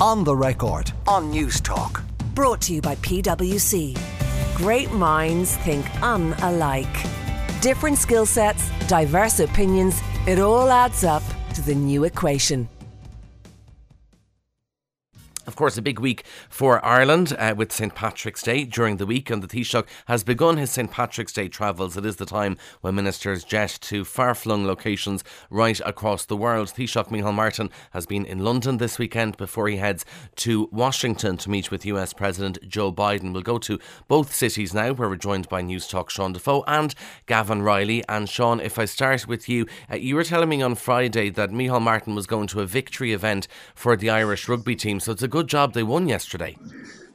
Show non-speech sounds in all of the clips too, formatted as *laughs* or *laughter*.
On the record on News Talk. Brought to you by PwC. Great minds think unalike. Different skill sets, diverse opinions, it all adds up to the new equation. Of course, a big week for Ireland uh, with St Patrick's Day during the week, and the Taoiseach has begun his St Patrick's Day travels. It is the time when ministers jet to far flung locations right across the world. Taoiseach Micheál Martin has been in London this weekend before he heads to Washington to meet with US President Joe Biden. We'll go to both cities now, where we're joined by News Talk Sean Defoe and Gavin Reilly. And Sean, if I start with you, uh, you were telling me on Friday that Micheál Martin was going to a victory event for the Irish rugby team, so it's a good job they won yesterday.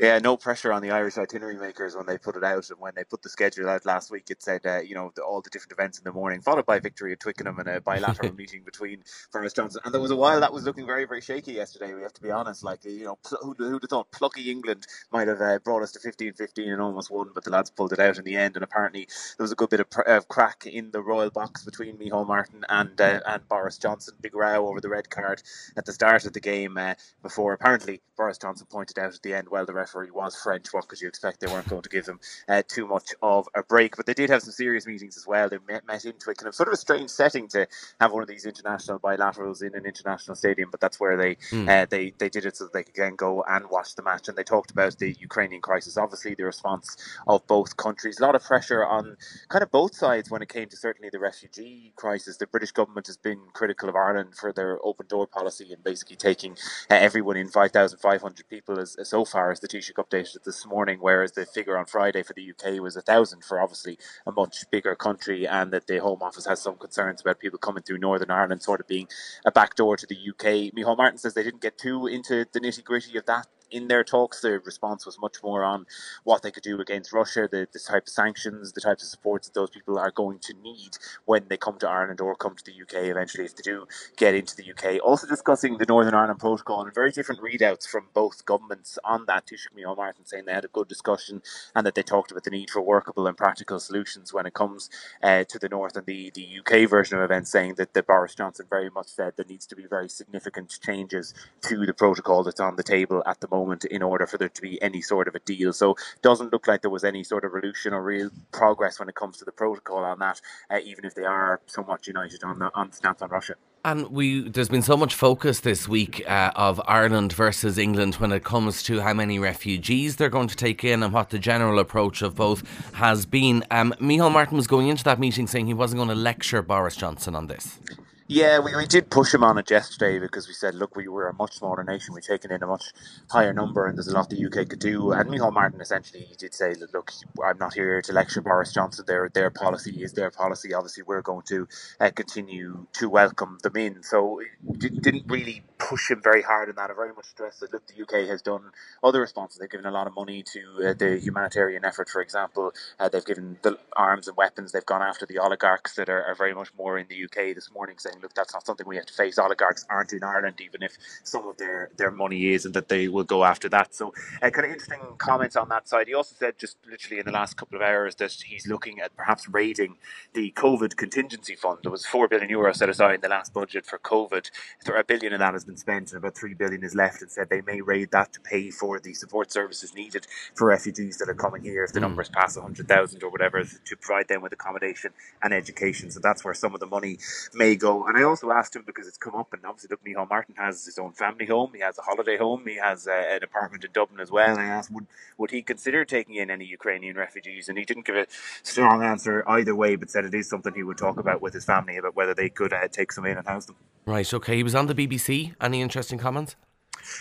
Yeah, no pressure on the Irish itinerary makers when they put it out. And when they put the schedule out last week, it said, uh, you know, the, all the different events in the morning, followed by victory at Twickenham and a bilateral *laughs* meeting between Boris Johnson. And there was a while that was looking very, very shaky yesterday. We have to be honest. Like, you know, who'd, who'd have thought plucky England might have uh, brought us to 15 15 and almost won, but the lads pulled it out in the end. And apparently there was a good bit of pr- crack in the royal box between Micheál Martin and uh, and Boris Johnson. Big row over the red card at the start of the game uh, before apparently Boris Johnson pointed out at the end, well, the referee was French what could you expect? They weren't going to give them uh, too much of a break, but they did have some serious meetings as well. They met, met kind of sort of a strange setting to have one of these international bilaterals in an international stadium, but that's where they mm. uh, they they did it so they could again go and watch the match. And they talked about the Ukrainian crisis, obviously the response of both countries. A lot of pressure on kind of both sides when it came to certainly the refugee crisis. The British government has been critical of Ireland for their open door policy and basically taking uh, everyone in 5,500 people as, as so far as the Taoiseach updated it this morning, whereas the figure on Friday for the UK was a thousand for obviously a much bigger country, and that the Home Office has some concerns about people coming through Northern Ireland sort of being a backdoor to the UK. Micheál Martin says they didn't get too into the nitty gritty of that in their talks, the response was much more on what they could do against Russia, the, the type of sanctions, the types of supports that those people are going to need when they come to Ireland or come to the UK eventually if they do get into the UK. Also discussing the Northern Ireland Protocol and very different readouts from both governments on that. Taoiseach Micheál Martin saying they had a good discussion and that they talked about the need for workable and practical solutions when it comes uh, to the North and the, the UK version of events saying that the Boris Johnson very much said there needs to be very significant changes to the protocol that's on the table at the moment moment in order for there to be any sort of a deal. So it doesn't look like there was any sort of revolution or real progress when it comes to the protocol on that, uh, even if they are somewhat united on the on stance on Russia. And we, there's been so much focus this week uh, of Ireland versus England when it comes to how many refugees they're going to take in and what the general approach of both has been. Um, Micheál Martin was going into that meeting saying he wasn't going to lecture Boris Johnson on this. Yeah, we, we did push him on it yesterday because we said, look, we were a much smaller nation. We've taken in a much higher number, and there's a lot the UK could do. And Micheál Martin essentially did say, look, I'm not here to lecture Boris Johnson. Their their policy is their policy. Obviously, we're going to uh, continue to welcome them in. So it didn't really push him very hard on that. I very much stressed that look, the UK has done other responses. They've given a lot of money to uh, the humanitarian effort, for example. Uh, they've given the arms and weapons. They've gone after the oligarchs that are, are very much more in the UK this morning, saying, look, that's not something we have to face. Oligarchs aren't in Ireland, even if some of their, their money is, and that they will go after that. So, uh, kind of interesting comments on that side. He also said, just literally in the last couple of hours, that he's looking at perhaps raiding the COVID contingency fund. There was 4 billion euro set aside in the last budget for COVID. A billion of that has been spent, and about 3 billion is left, and said they may raid that to pay for the support services needed for refugees that are coming here if the mm. numbers pass 100,000 or whatever, to provide them with accommodation and education. So that's where some of the money may go. And I also asked him because it's come up, and obviously, look, Micheál Martin has his own family home, he has a holiday home, he has an apartment in Dublin as well. And I asked, would would he consider taking in any Ukrainian refugees? And he didn't give a strong answer either way, but said it is something he would talk about with his family about whether they could uh, take some in and house them. Right. Okay. He was on the BBC. Any interesting comments?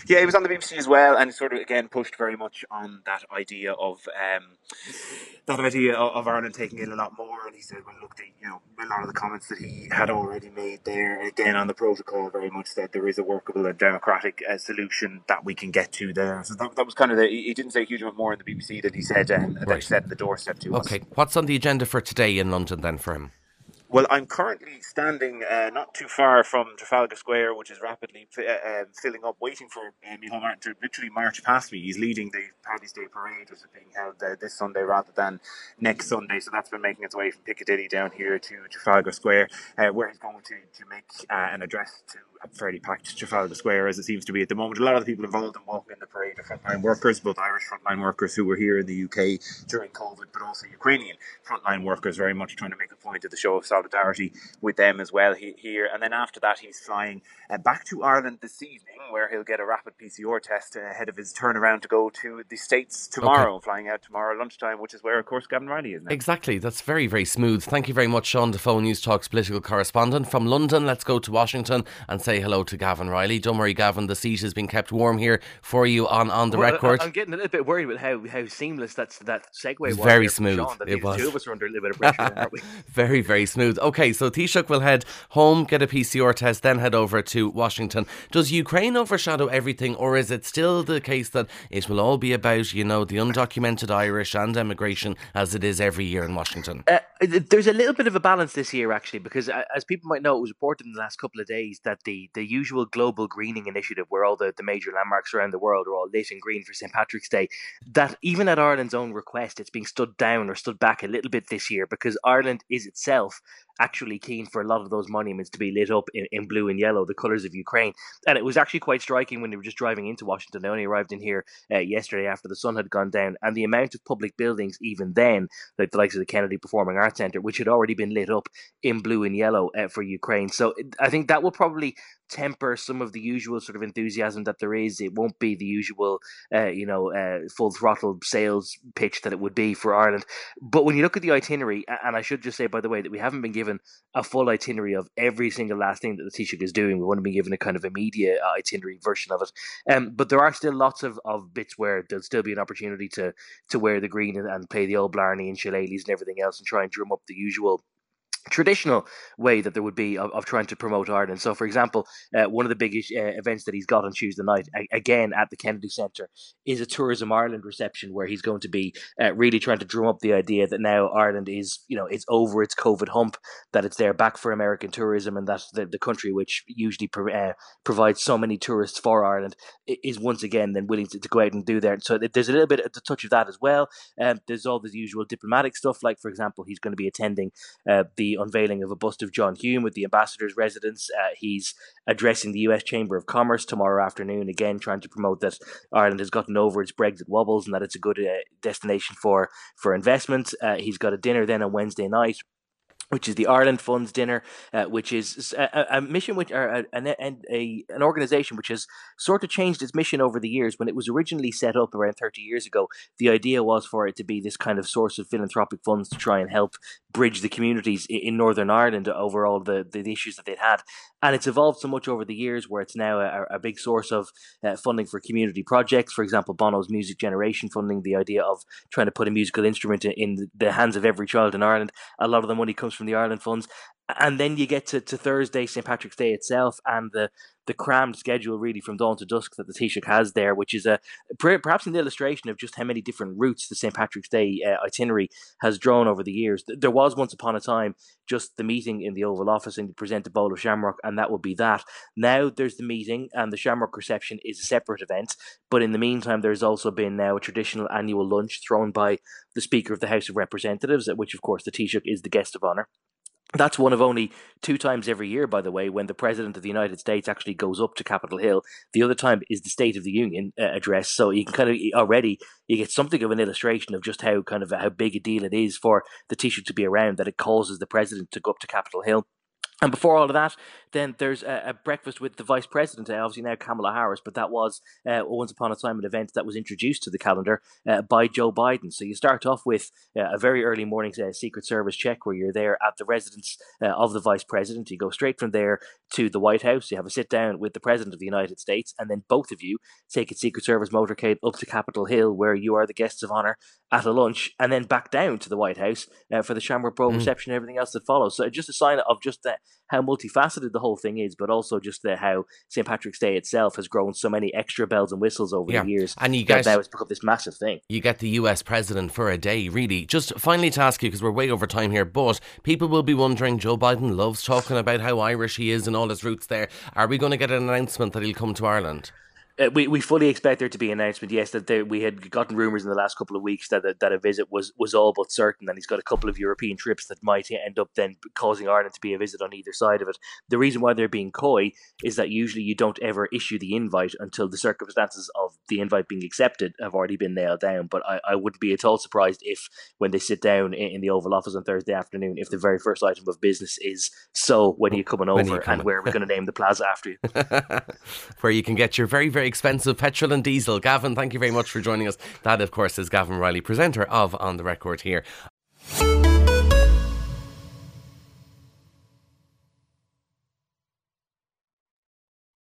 Yeah, he was on the BBC as well, and sort of again pushed very much on that idea of um, that idea of Ireland taking in a lot more. And he said, "Well, look, the, you know, a lot of the comments that he had already made there, again on the protocol, very much said there is a workable and democratic uh, solution that we can get to there." So that, that was kind of the. He didn't say a huge amount more in the BBC than he said um, right. that he said in the doorstep to okay. us. Okay, what's on the agenda for today in London then for him? Well, I'm currently standing uh, not too far from Trafalgar Square, which is rapidly uh, um, filling up, waiting for uh, Micheál Martin to literally march past me. He's leading the Paddy's Day parade, which is being held uh, this Sunday rather than next Sunday. So that's been making its way from Piccadilly down here to Trafalgar Square, uh, where he's going to, to make uh, an address to a fairly packed Trafalgar Square, as it seems to be at the moment. A lot of the people involved in walking in the parade are frontline workers, both Irish frontline workers who were here in the UK during COVID, but also Ukrainian frontline workers, very much trying to make a point of the show of solidarity with them as well here. And then after that, he's flying uh, back to Ireland this evening, where he'll get a rapid PCR test ahead of his turnaround to go to the States tomorrow, okay. flying out tomorrow lunchtime, which is where, of course, Gavin Reilly is now. Exactly. That's very, very smooth. Thank you very much, Sean Defoe, Newstalk's political correspondent. From London, let's go to Washington and say hello to Gavin Reilly. Don't worry, Gavin, the seat has been kept warm here for you on, on the well, record. I'm getting a little bit worried with how, how seamless that's, that segue was. Very smooth. Sean, it was. Two of us are under a little bit of pressure, aren't we? *laughs* very, very smooth. Okay, so Taoiseach will head home, get a PCR test, then head over to Washington. Does Ukraine overshadow everything, or is it still the case that it will all be about, you know, the undocumented Irish and immigration as it is every year in Washington? Uh, there's a little bit of a balance this year, actually, because uh, as people might know, it was reported in the last couple of days that the, the usual global greening initiative, where all the, the major landmarks around the world are all lit in green for St. Patrick's Day, that even at Ireland's own request, it's being stood down or stood back a little bit this year because Ireland is itself actually keen for a lot of those monuments to be lit up in, in blue and yellow, the colours of Ukraine. And it was actually quite striking when they were just driving into Washington. They only arrived in here uh, yesterday after the sun had gone down, and the amount of public buildings, even then, like the likes of the Kennedy Performing Arts Centre, which had already been lit up in blue and yellow uh, for Ukraine. So I think that will probably temper some of the usual sort of enthusiasm that there is. It won't be the usual, uh, you know, uh, full throttle sales pitch that it would be for Ireland. But when you look at the itinerary, and I should just say, by the way, that we haven't been given a full itinerary of every single last thing that the Taoiseach is doing. We've only been given a kind of a media itinerary version of it. Um, but there are still lots of, of bits where there'll still be an opportunity to to wear the green and, and play the old Blarney and shillelaghs and everything else and try and drum up the usual traditional way that there would be of, of trying to promote Ireland. So, for example, uh, one of the big uh, events that he's got on Tuesday night, a- again at the Kennedy Centre, is a Tourism Ireland reception where he's going to be uh, really trying to drum up the idea that now Ireland is, you know, it's over its COVID hump, that it's there back for American tourism, and that the, the country which usually pro- uh, provides so many tourists for Ireland is once again then willing to, to, go out and do that. So there's a little bit of the touch of that as well. Um, there's all the usual diplomatic stuff, like for example, he's going to be attending uh, unveiling of a bust of John Hume with the ambassador's residence. Uh, he's addressing the US Chamber of Commerce tomorrow afternoon, again trying to promote that Ireland has gotten over its Brexit wobbles and that it's a good uh, destination for for investment. Uh, he's got a dinner then on Wednesday night which is the Ireland Funds Dinner, uh, which is a, a mission which or a, a, a, an organization which has sort of changed its mission over the years. When it was originally set up around thirty years ago, the idea was for it to be this kind of source of philanthropic funds to try and help bridge the communities in, in Northern Ireland over all the, the, issues that they'd had. And it's evolved so much over the years where it's now a, a big source of uh, funding for community projects. For example, Bono's Music Generation funding, the idea of trying to put a musical instrument in the hands of every child in Ireland. A lot of the money comes from the Ireland funds. And then you get to, to Thursday, St. Patrick's Day itself, and the the crammed schedule really from dawn to dusk that the Taoiseach has there, which is a perhaps an illustration of just how many different routes the St Patrick's Day uh, itinerary has drawn over the years. There was once upon a time just the meeting in the Oval Office and you present a bowl of shamrock, and that would be that. Now there's the meeting, and the shamrock reception is a separate event. But in the meantime, there's also been now a traditional annual lunch thrown by the Speaker of the House of Representatives, at which, of course, the Taoiseach is the guest of honour. That's one of only two times every year, by the way, when the President of the United States actually goes up to Capitol Hill. The other time is the State of the Union uh, address. So you can kind of already you get something of an illustration of just how kind of how big a deal it is for the Taoiseach to be around that it causes the President to go up to Capitol Hill. And before all of that, then there's a, a, breakfast with the Vice President, uh, obviously now Kamala Harris, but that was uh, once upon a time an event that was introduced to the calendar uh, by Joe Biden. So you start off with uh, a very early morning uh, Secret Service check where you're there at the residence uh, of the Vice President. You go straight from there to the White House. You have a sit down with the President of the United States, and then both of you take a Secret Service motorcade up to Capitol Hill where you are the guests of honor at a lunch, and then back down to the White House for the Shamrock Bowl mm. reception and everything else that follows. So just a sign of just that how multifaceted the whole thing is, but also just the, how St Patrick's Day itself has grown so many extra bells and whistles over Yeah. the years. And you that guys- now it's become this massive thing. You get the US president for a day, really. Just finally to ask you, because we're way over time here, but people will be wondering Joe Biden loves talking about how Irish he is and all his roots there. Are we going to get an announcement that he'll come to Ireland? Uh, we we fully expect there to be an announcement. Yes, that there, we had gotten rumours in the last couple of weeks that a, that a visit was was all but certain, and he's got a couple of European trips that might end up then causing Ireland to be a visit on either side of it. The reason why they're being coy is that usually you don't ever issue the invite until the circumstances of the invite being accepted have already been nailed down. But I, I wouldn't be at all surprised if when they sit down in, in the Oval Office on Thursday afternoon, if the very first item of business is so when are you coming When over you and coming?" where are we going to name the plaza after you? *laughs* Where you can get your very very, very expensive petrol and diesel. Gavin, thank you very much for joining us. That, of course, is Gavin Reilly, presenter of On the Record here.